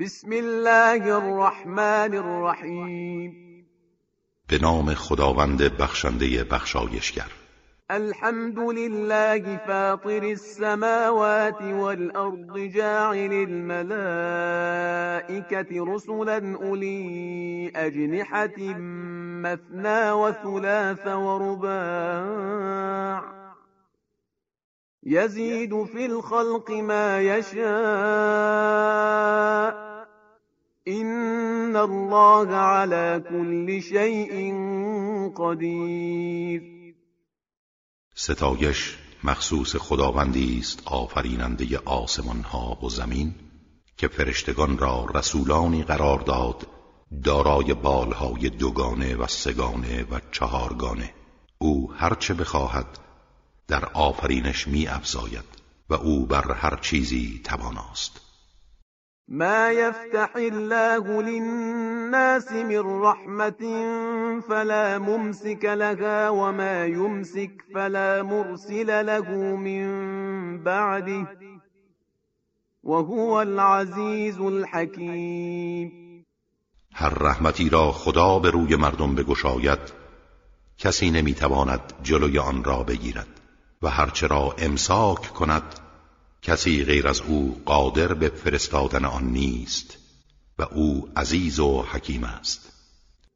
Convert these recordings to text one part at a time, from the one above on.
بسم الله الرحمن الرحیم به نام خداوند بخشنده بخشایشگر. الحمد لله فاطر السماوات والأرض جاعل الملائكة رسلا أولي أجنحة مثنى وثلاث ورباع. يزيد في الخلق ما يشاء الله على كل شيء قدیر ستایش مخصوص خداوندی است آفریننده آسمان ها و زمین که فرشتگان را رسولانی قرار داد دارای بالهای دوگانه و سگانه و چهارگانه. او هرچه بخواهد در آفرینش می افزاید و او بر هر چیزی تواناست. ما يفتح الله للناس من رحمة فلا ممسك لها وما يمسك فلا مرسل له من بعده وهو العزيز الحكيم. هر رحمتی را خدا به روی مردم بگشاید کسی نمی‌تواند جلوی آن را بگیرد و هرچه را امساک کند کسی غیر از او قادر به فرستادن آن نیست و او عزیز و حکیم است.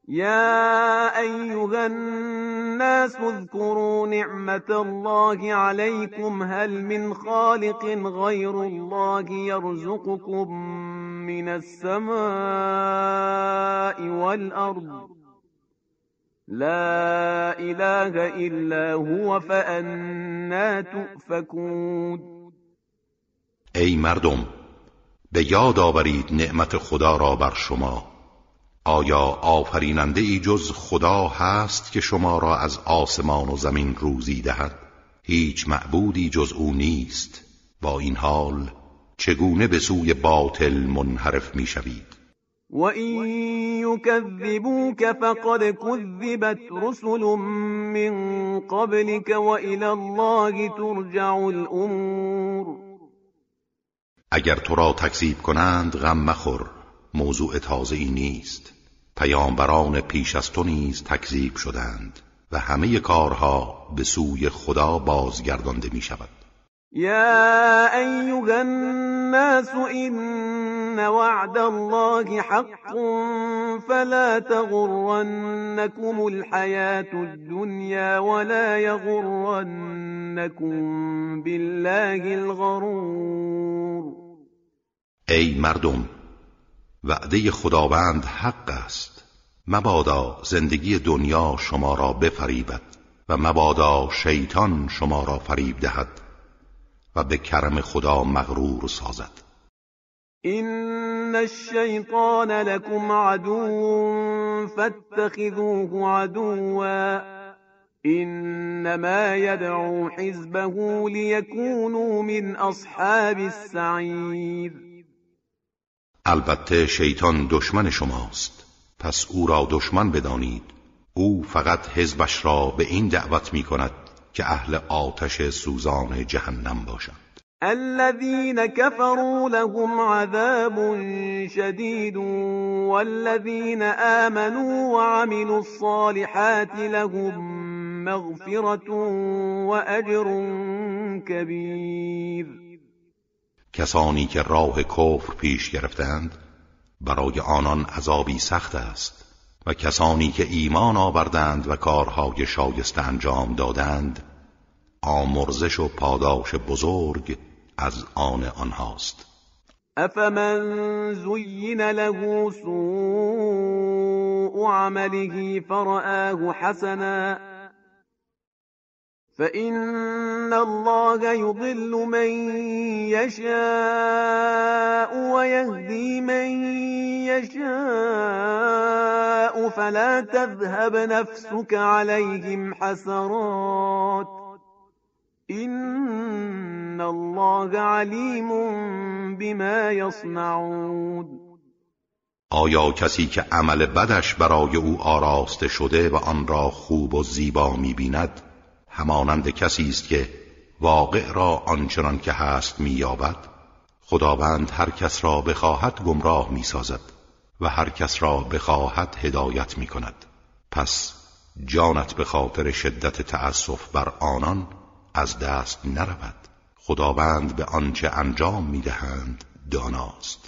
یا ایها الناس اذكروا نعمت الله عليكم هل من خالق غیر الله يرزقكم من السماء والارض. لا اله الا هو فأنا تؤفكون ای مردم به یاد آورید نعمت خدا را بر شما. آیا آفریننده ای جز خدا هست که شما را از آسمان و زمین روزی دهد؟ هیچ معبودی جز او نیست. با این حال چگونه به سوی باطل منحرف می‌شوید؟ و این یکذبوک فقد کذبت رسل من قبلك و الله ترجع الامور اگر تو را تکذیب کنند غم مخور موضوع تازه ای نیست. پیامبران پیش از تو نیز تکذیب شدند و همه کارها به سوی خدا بازگردانده می شود یا ایها الناس این وعد الله حق فلا تغرنكم الحياة الدنيا ولا يغرنكم بالله الغرور. ای مردم وعده خداوند حق است. مبادا زندگی دنیا شما را بفریبد و مبادا شیطان شما را فریب دهد و به کرم خدا مغرور سازد. این الشیطان لكم عدو فاتخذوه عدوا انما يدعو حزبه ليكونوا من اصحاب السعیر البته شیطان دشمن شماست. پس او را دشمن بدانید. او فقط حزبش را به این دعوت می کند که اهل آتش سوزان جهنم باشند. الذين كفروا لهم عذاب شديد والذين آمنوا وعملوا الصالحات لهم مغفرة وأجر كبير. کسانی که راه کفر پیش گرفتند برای آنان عذابی سخت است و کسانی که ایمان آوردند و کارهای شایسته انجام دادند آمرزش و پاداش بزرگ از آن آنهاست. افمن زین له سوء عمله فرآه حسنا فإن الله يضل من يشاء ويهدي من يشاء فلا تذهب نفسك عليهم حسرات إن الله عليم بما يصنعون آیا کسی که عمل بدش برای او آراسته شده و آن را خوب و زیبا می‌بیند؟ همانند کسی است که واقع را آنچنان که هست مییابد خداوند هر کس را بخواهد گمراه می سازد و هر کس را بخواهد هدایت می کند پس جانت به خاطر شدت تأسف بر آنان از دست نرود. خداوند به آنچه انجام می‌دهند داناست.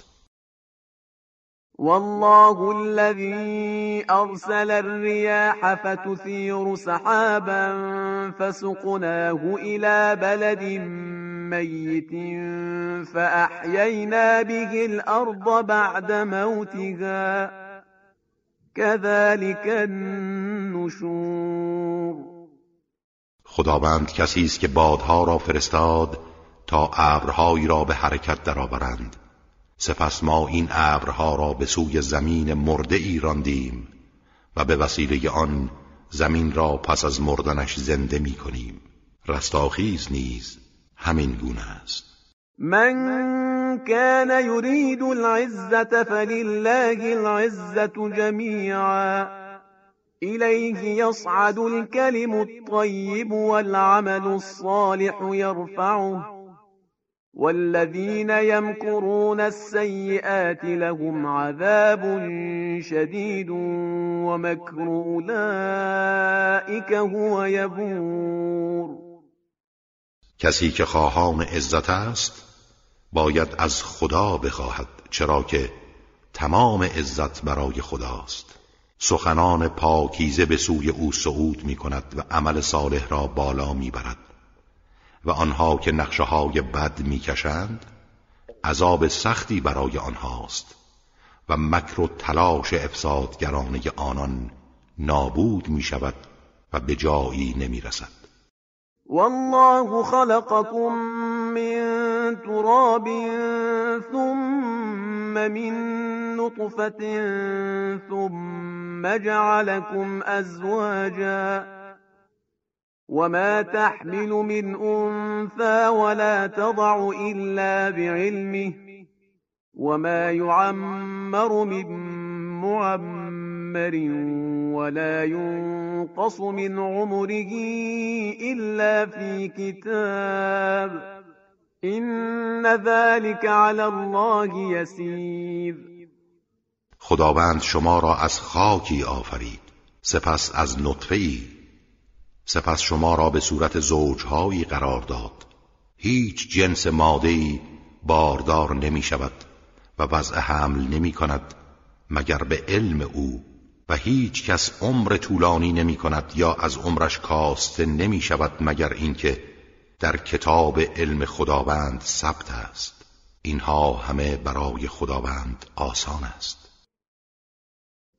والله الذي أرسل الرياح فتثير سحابا فسقناه إلى بلد ميت فأحيينا به الأرض بعد موتها. كذلك النشور. خداوند کسی است که بادها را فرستاد تا ابرهایی را به حرکت درآورند. سپس ما این ابرها را به سوی زمین مرده ای راندیم و به وسیله آن زمین را پس از مردنش زنده می کنیم. رستاخیز نیز همین گونه است. من كان يريد العزة فلله العزة جميعا إليه يصعد الكلم الطيب والعمل الصالح يرفعه والذين يمكرون السيئات لهم عذاب شديد ومكر أولئك هو يبور. کسی که خواهان عزت است باید از خدا بخواهد چرا که تمام عزت برای خداست. سخنان پاکیزه به سوی او صعود می کند و عمل صالح را بالا می برد و آنها که نقشه های بد می کشند عذاب سختی برای آنهاست و مکر و تلاش افسادگرانه آنان نابود می شود و به جایی نمی رسد والله خلقكم من تراب ثم من نطفة ثم جعلكم أزواجا وما تحمل من أنثى ولا تضع إلا بعلمه وما يعمر من معمر ولا ينقص من عمره إلا في كتاب إن ذلك على الله يسير خداوند شما را از خاکی آفرید. سپس از نطفه سپس شما را به صورت زوجهایی قرار داد. هیچ جنس مادهی باردار نمی شود و وضع حمل نمی کند مگر به علم او و هیچ کس عمر طولانی نمی کند یا از عمرش کاسته نمی شود مگر اینکه در کتاب علم خداوند ثبت است. اینها همه برای خداوند آسان است.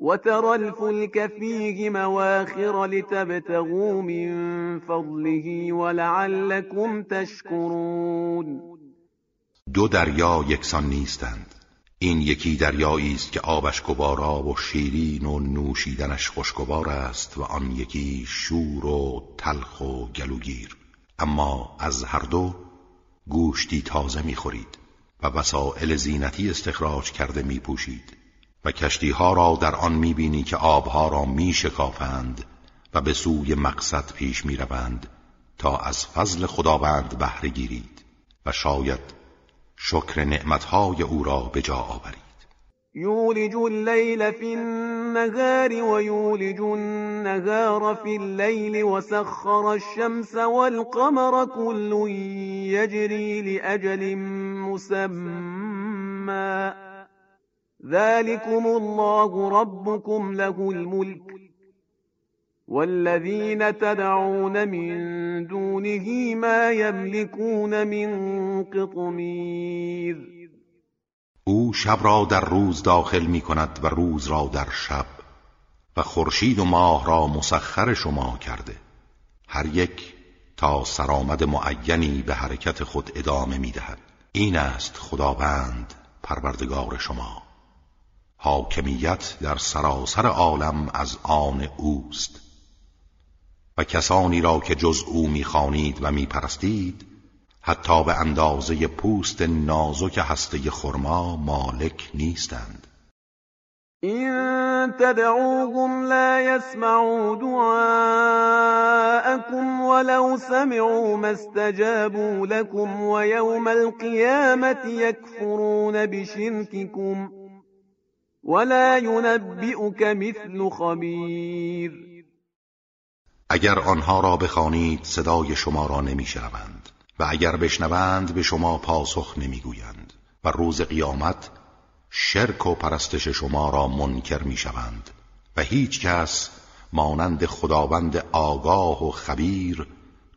وترى الفلك فيه مواخر لتبتغوا من فضله ولعلكم تشكرون. دو دریا یکسان نیستند. این یکی دریایی است که آبش گوارا و شیرین و نوشیدنش خوشگوار است و آن یکی شور و تلخ و گلوگیر. اما از هر دو گوشتی تازه می‌خورید و وسایل زینتی استخراج کرده میپوشید. و کشتی ها را در آن می‌بینی که آبها را میشکافند و به سوی مقصد پیش می‌روند تا از فضل خداوند بهره گیرید و شاید شکر نعمتهای او را به جا آورید. یولج اللیل فی النهار ویولج النهار فی اللیل وسخر الشمس والقمر كل یجری لأجل مسمى ذلكم الله ربكم له الملك والذين تدعون من دونه ما يملكون من قطمیر او شب را در روز داخل می کند و روز را در شب و خورشید و ماه را مسخر شما کرده. هر یک تا سرآمد معینی به حرکت خود ادامه می دهد این است خداوند پروردگار شما. حاکمیت در سراسر عالم از آن اوست. و کسانی را که جز او می‌خوانید و میپرستید حتی به اندازه پوست نازک هسته خرما مالک نیستند. این تدعوهم لا يسمعوا دعاءكم ولو سمعوا ما استجابوا لكم ويوم القيامة يكفرون بشرككم ولا ينبئك مثل خبیر اگر آنها را بخوانید صدای شما را نمیشنوند. و اگر بشنوند به شما پاسخ نمی‌گویند. و روز قیامت شرک و پرستش شما را منکر می‌شوند. و هیچ کس مانند خداوند آگاه و خبیر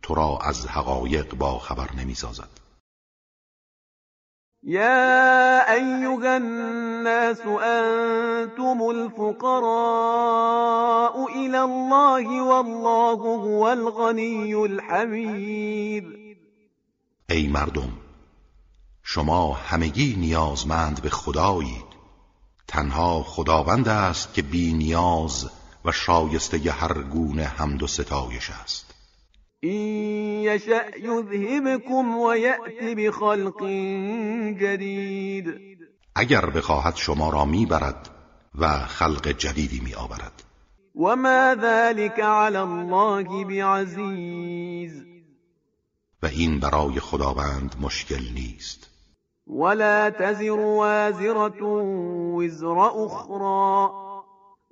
تو را از حقایق با خبر نمی‌سازد. يا أيها الناس أنتم الفقراء إلى الله والله هو الغني الحمید ای مردم شما همگی نیازمند به خدایید. تنها خداوند است که بی نیاز و شایسته هر گونه حمد و ستایش است. این یشأ یذهبکم و یأتی بخلق جدید اگر بخواهد شما را می‌برد و خلق جدیدی می آورد و ما ذلك علی الله بعزیز و این برای خداوند مشکل نیست. ولا تزر وازرة وزر أخرى.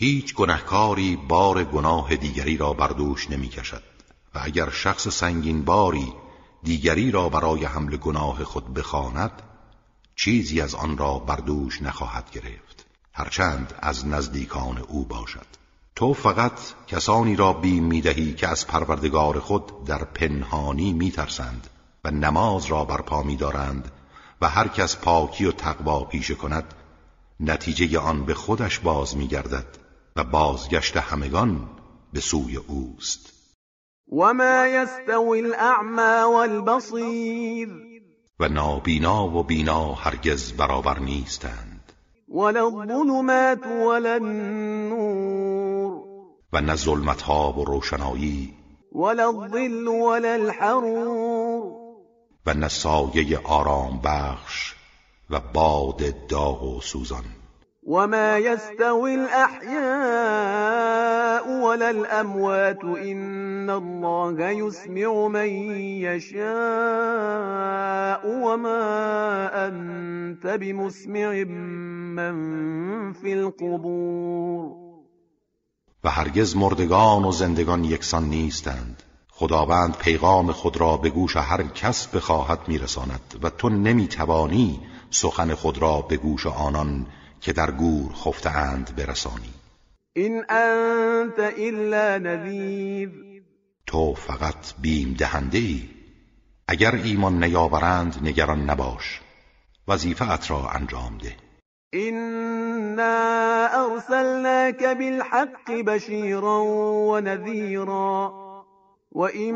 هیچ گنهکاری بار گناه دیگری را بر دوش نمی کشد و اگر شخص سنگین باری دیگری را برای حمل گناه خود بخواند چیزی از آن را بر دوش نخواهد گرفت. هرچند از نزدیکان او باشد. تو فقط کسانی را بیم می‌دهی که از پروردگار خود در پنهانی میترسند و نماز را برپا میدارند و هر کس پاکی و تقوا پیشه کند نتیجه آن به خودش باز میگردد. و بازگشت همگان به سوی اوست. و ما یستوی الاعما والبصیر و نابینا و بینا هرگز برابر نیستند. ولا الظلمات ولا النور و نه ظلمتها و روشنایی. ولا الظل ولا الحرور و نه سایه آرام بخش و باد داغ و سوزان. وما يستوي الأحياء ولا الأموات إن الله يسمع من يشاء وما أنت بمسمع من في القبور و هرگز مردگان و زندگان یکسان نیستند. خداوند پیغام خود را به گوش هر کس بخواهد میرساند و تو نمی‌توانی سخن خود را به گوش آنان که در گور خفته اند برسانی. این انت الا نذیر. تو فقط بیم دهنده ای اگر ایمان نیاورند نگران نباش. وظیفت را انجام ده. إنا أرسلناك بالحق بشيرا ونذيرا وإن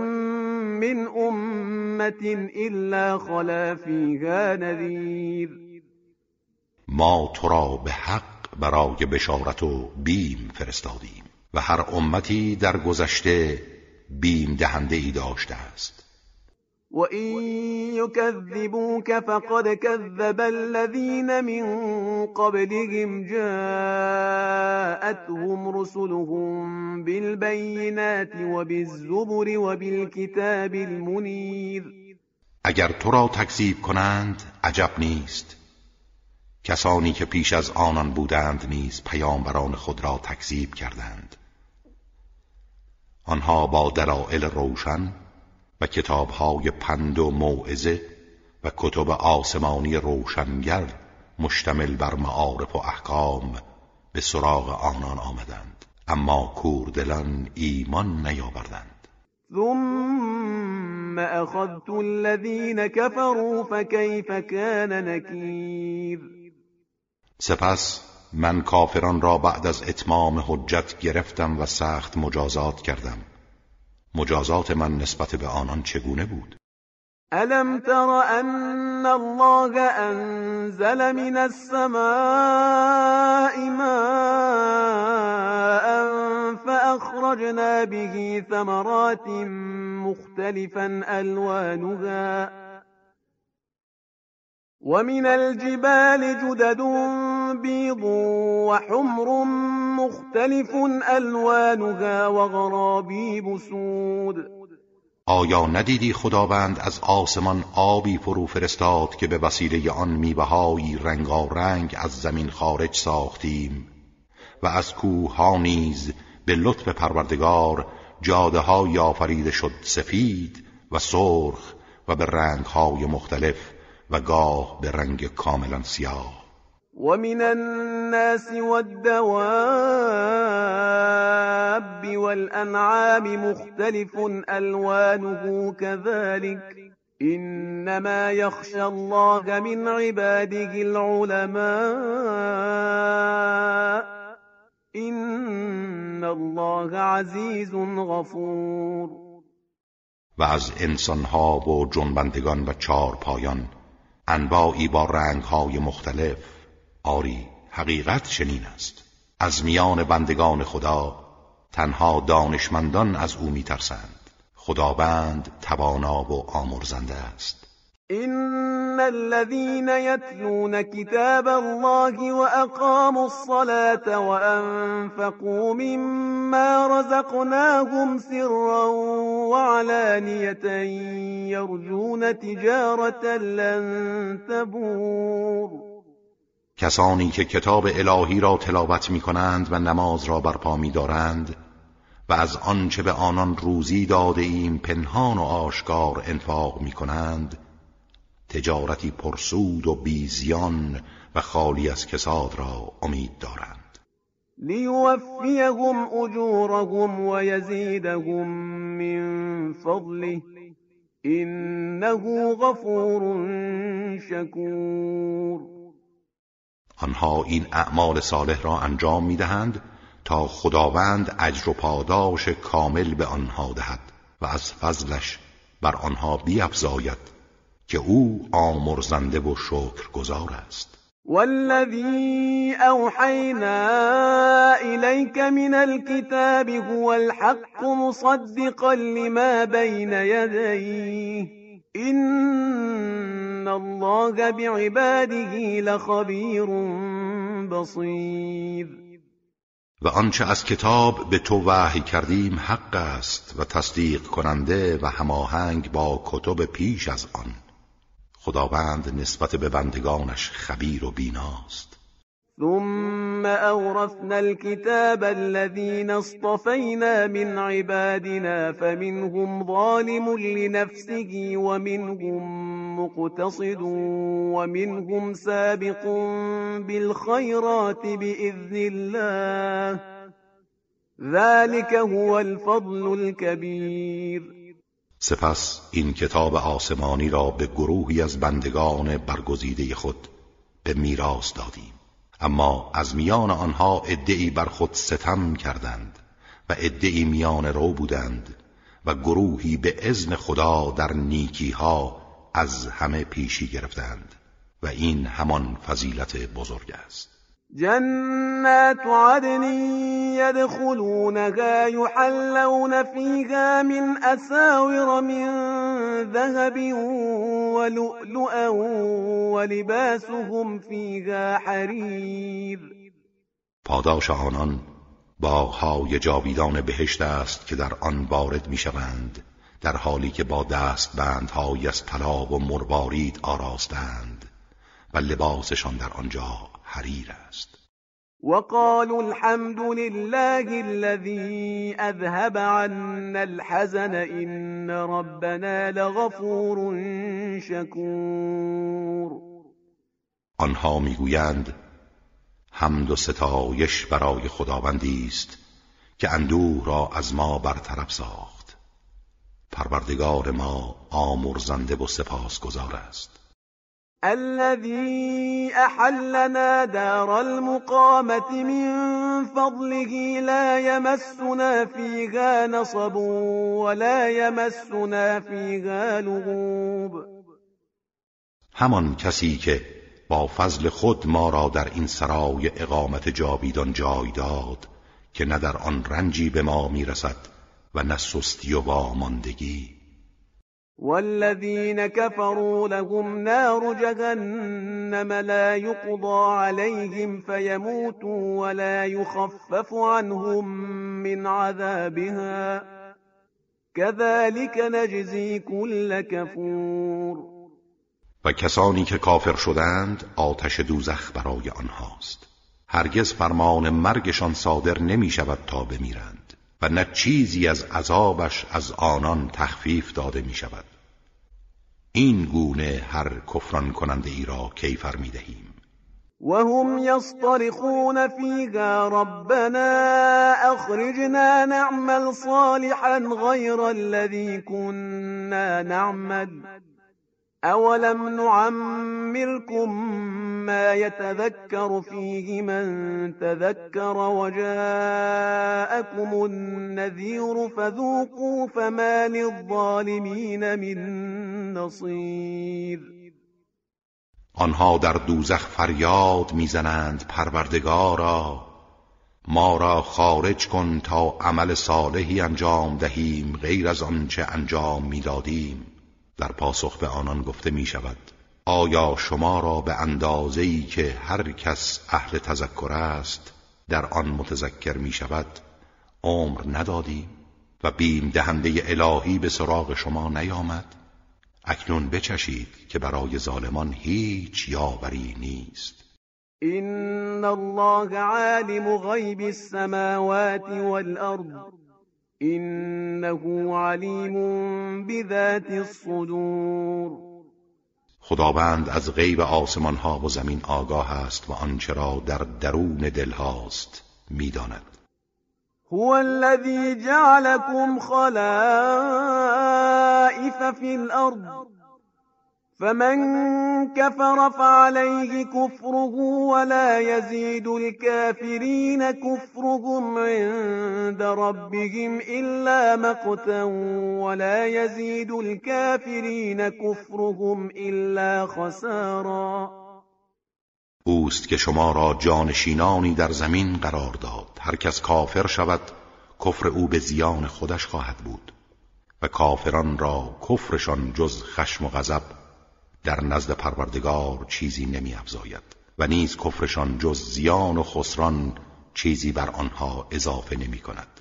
من أمة إلا خلا فيها نذير ما تو را به حق برای بشارت و بیم فرستادیم و هر امتی در گذشته بیم دهنده ای داشته است. و این یکذبوک فقد کذب الذین من قبلهم جاءتهم رسلهم بالبینات وبالزبر وبالكتاب المنیر اگر تو را تکذیب کنند عجب نیست. کسانی که پیش از آنان بودند نیز پیامبران خود را تکذیب کردند. آنها با دلایل روشن و کتابهای پند و موعظه و کتب آسمانی روشنگر مشتمل بر معارف و احکام به سراغ آنان آمدند. اما کوردلان ایمان نیاوردند. ثم اخذت الذين كفروا فكيف كان نكير سپس من کافران را بعد از اتمام حجت گرفتم و سخت مجازات کردم. مجازات من نسبت به آنان چگونه بود؟ الم تر ان الله انزل من السماء ماء فاخرجنا به ثمرات مختلفا الوانها ومن الجبال جدد بيض وحمر مختلف ألوانها وغرابيب سود. آیا ندیدی خداوند از آسمان آبی فرو فرستاد که به وسیله آن میوههایی رنگارنگ از زمین خارج ساختیم؟ و از کوه ها نیز به لطف پروردگار جاده ها آفریده شد سفید و سرخ و به رنگ های مختلف و گاه به رنگ کاملا سیاه. ومن الناس والدواب والأنعام مختلف ألوانه كذلك. إنما يخشى الله من عباده العلماء. إن الله عزيز غفور. و از انسانها و جنبندگان و چار پایان انواعی با رنگهای مختلف. آری حقیقت چنین است. از میان بندگان خدا تنها دانشمندان از او میترسند. خداوند توانا و آمرزنده است. إن الذين يتلون كتاب الله وأقاموا الصلاة وأنفقوا مما رزقناهم سرا وعلانية يرجون تجارة لن تبور کسانی که کتاب الهی را تلاوت می کنند و نماز را برپا می دارند و از آنچه به آنان روزی داده ایم پنهان و آشکار انفاق می کنند تجارتی پرسود و بیزیان و خالی از کساد را امید دارند. لیوفیهم اجورهم و یزیدهم من فضله انه غفور شکور آنها این اعمال صالح را انجام می‌دهند تا خداوند اجر و پاداش کامل به آنها دهد و از فضلش بر آنها بیفزاید. که او آمرزنده و شکرگزار است. والذي أوحينا إليك من الكتاب هو الحق مصدقا لما بين يديه إن الله بعباده لخبير بصير و آنچه از کتاب به تو وحی کردیم حق است و تصدیق کننده و هماهنگ با کتب پیش از آن. خداوند نسبت به بندگانش خبیر و بیناست. ثم أورثنا الكتاب الذين اصطفينا من عبادنا فمنهم ظالم لنفسه ومنهم مقتصد ومنهم سابق بالخيرات بإذن الله. ذلك هو الفضل الكبير. سپس این کتاب آسمانی را به گروهی از بندگان برگزیده خود به میراث دادیم. اما از میان آنها ادعی بر خود ستم کردند و ادعی میان رو بودند و گروهی به اذن خدا در نیکی ها از همه پیشی گرفتند و این همان فضیلت بزرگ است. جنات عدن يدخلونها يحلون فيها من أساور من ذهب ولؤلؤا ولباسهم فيها حرير. پاداش آنان باغهای جاویدان بهشت است که در آن وارد می‌شوند در حالی که با دست بندهایی از طلا و مروارید آراستند و لباسشان در آنجا حریر است. وقالوا الحمد لله الذي اذهب عنا الحزن ان ربنا لغفور شكور. آنها می‌گویند حمد و ستایش برای خداوندی است که اندوه را از ما برطرف ساخت. پروردگار ما آمرزنده و سپاسگزار است. الذي احلنا دار المقامة من فضله لا يمسنا فيها نصب ولا يمسنا فيها لغوب. همان کسی که با فضل خود ما را در این سرای اقامت جاویدان جای داد که نه در آن رنجی به ما می‌رسد و نه سستی و واماندگی والذین كفروا لهم نار جهنم لا يقضى عليهم فيموتوا ولا يخفف عنهم من عذابها. كذلك نجزي كل كفور. و کسانی که کافر شدند آتش دوزخ برای آنهاست. هرگز فرمان مرگشان صادر نمی شود تا بمیرند و نه چیزی از عذابش از آنان تخفیف داده می شود این گونه هر کفران کننده ای را کیفر می دهیم وهم يصطرخون فيها ربنا أخرجنا نعمل صالحا غير الذي كنا نعمل. أولم نعمركم ما يتذكر فيه من تذكر وجاءكم النذير فذوقوا فما للظالمين من نصير آنها در دوزخ فریاد می‌زنند پروردگارا. ما را خارج کن تا عمل صالحی انجام دهیم غیر از آنچه انجام می‌دادیم. در پاسخ به آنان گفته می شود آیا شما را به اندازه‌ای که هر کس اهل تذکر است در آن متذکر می شود عمر ندادیم و بیم دهنده الهی به سراغ شما نیامد؟ اکنون بچشید که برای ظالمان هیچ یاوری نیست. این الله عالم غیب السماوات والارض. انه علیم بذات الصدور. خداوند از غیب آسمان ها و زمین آگاه است و آنچه را در درون دل هاست می‌داند. هو الذي جعلكم خلائف في الارض. فمن كفر فعليه كفره ولا يزيد الكافرين كفرهم عند ربهم إلا مقتا ولا يزيد الكافرين كفرهم إلا خسارا. اوست که شما را جانشینانی در زمین قرار داد. هر کس کافر شود کفر او به زیان خودش خواهد بود. و کافران را کفرشان جز خشم و غضب در نزد پروردگار چیزی نمی افزاید و نیز کفرشان جز زیان و خسران چیزی بر آنها اضافه نمی کند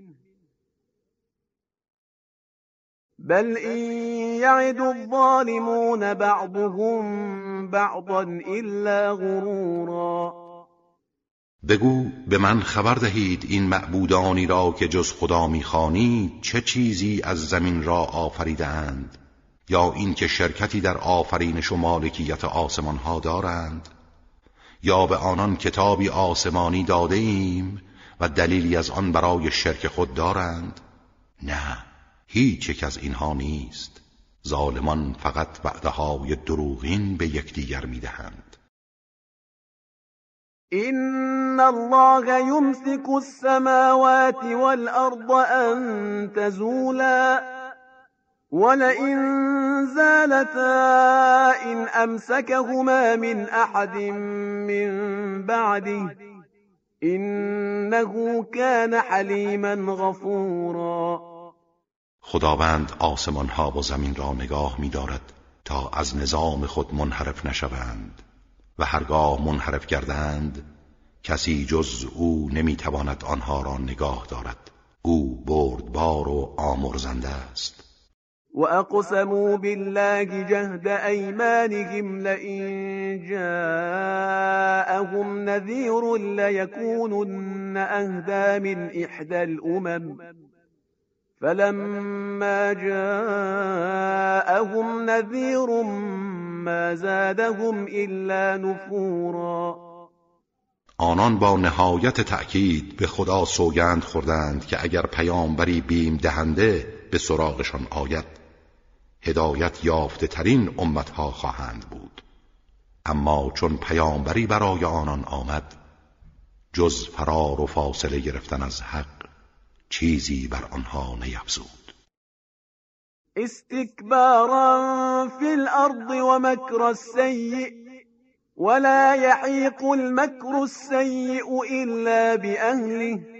بل إن يعد الظالمون بعضهم بعضا إلا غرورا. بگو به من خبر دهید این معبودانی را که جز خدا می‌خوانید چه چیزی از زمین را آفریدند یا اینکه شرکتی در آفرینش و مالکیت آسمان ها دارند؟ یا به آنان کتابی آسمانی داده ایم و دلیلی از آن برای شرک خود دارند؟ نه. هیچ یک از اینها نیست. ظالمان فقط وعدههای دروغین به یکدیگر می‌دهند. این الله یمسک السماوات والارض ان تزولا ولئن زالتا إن أمسكهما من أحد من بعده إنه كان حلیما غفورا خداوند آسمان ها و زمین را نگاه می دارد تا از نظام خود منحرف نشوند و هرگاه منحرف کردند کسی جز او نمی‌تواند آنها را نگاه دارد. او بردبار و آمرزنده است. وأقسموا بالله جهد أيمانهم لئن جاءهم نذير ليكونن أهدى من إحدى الأمم فلما جاءهم نذير ما زادهم إلا نفورا. آنان با نهایت تأکید به خدا سوگند خوردند که اگر پیامبری بیم دهنده به سراغشان آید. هدایت یافته ترین امتها خواهند بود. اما چون پیامبری برای آنان آمد جز فرار و فاصله گرفتن از حق چیزی بر آنها نیفزود. استكبارا في الأرض ومكر السيء ولا يعيق المكر السيء إلا بأهله.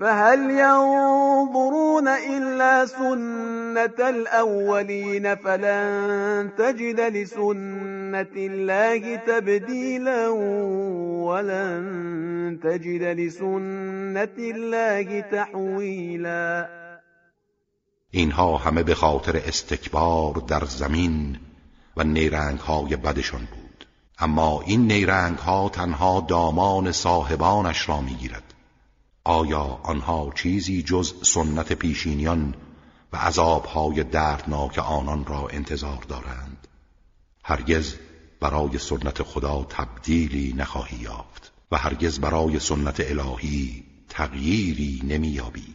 فهل ينظرون إلا سنة الأولين فلن تجد لسنة الله تبديلا ولن تجد لسنة الله تحويلا. اینها همه به خاطر استکبار در زمین و نیرنگ های بدشان بود. اما این نیرنگ ها تنها دامان صاحبانش را می‌گیرد. آیا آنها چیزی جز سنت پیشینیان و عذابهای دردناک آنان را انتظار دارند؟ هرگز برای سنت خدا تبدیلی نخواهی یافت و هرگز برای سنت الهی تغییری نمییابی.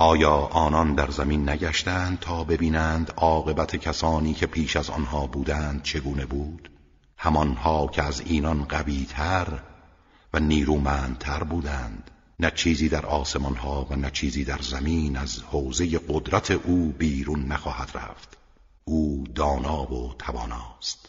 آیا آنان در زمین نگشتند تا ببینند عاقبت کسانی که پیش از آنها بودند چگونه بود؟ همانها که از اینان قویتر و نیرومندتر بودند نه چیزی در آسمان ها و نه چیزی در زمین از حوزه قدرت او بیرون نخواهد رفت. او دانا و تواناست.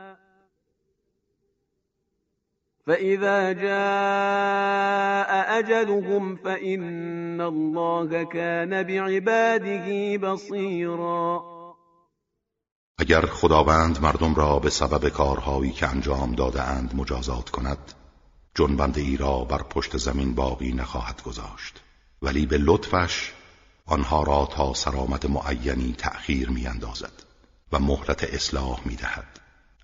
فإذا جاء أجلهم فإن الله كان بعباده بصيرا. اگر خداوند مردم را به سبب کارهایی که انجام داده اند مجازات کند جنبنده ای را بر پشت زمین باقی نخواهد گذاشت. ولی به لطفش آنها را تا سرامت معینی تأخیر می اندازد و مهلت اصلاح می دهد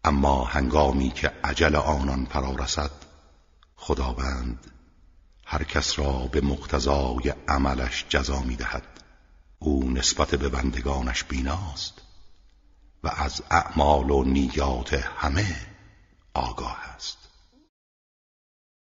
اما هنگامی که عجل آنان فرا رسد خداوند هر کس را به مقتضای عملش جزا می دهد او نسبت به بندگانش بیناست و از اعمال و نیات همه آگاه است.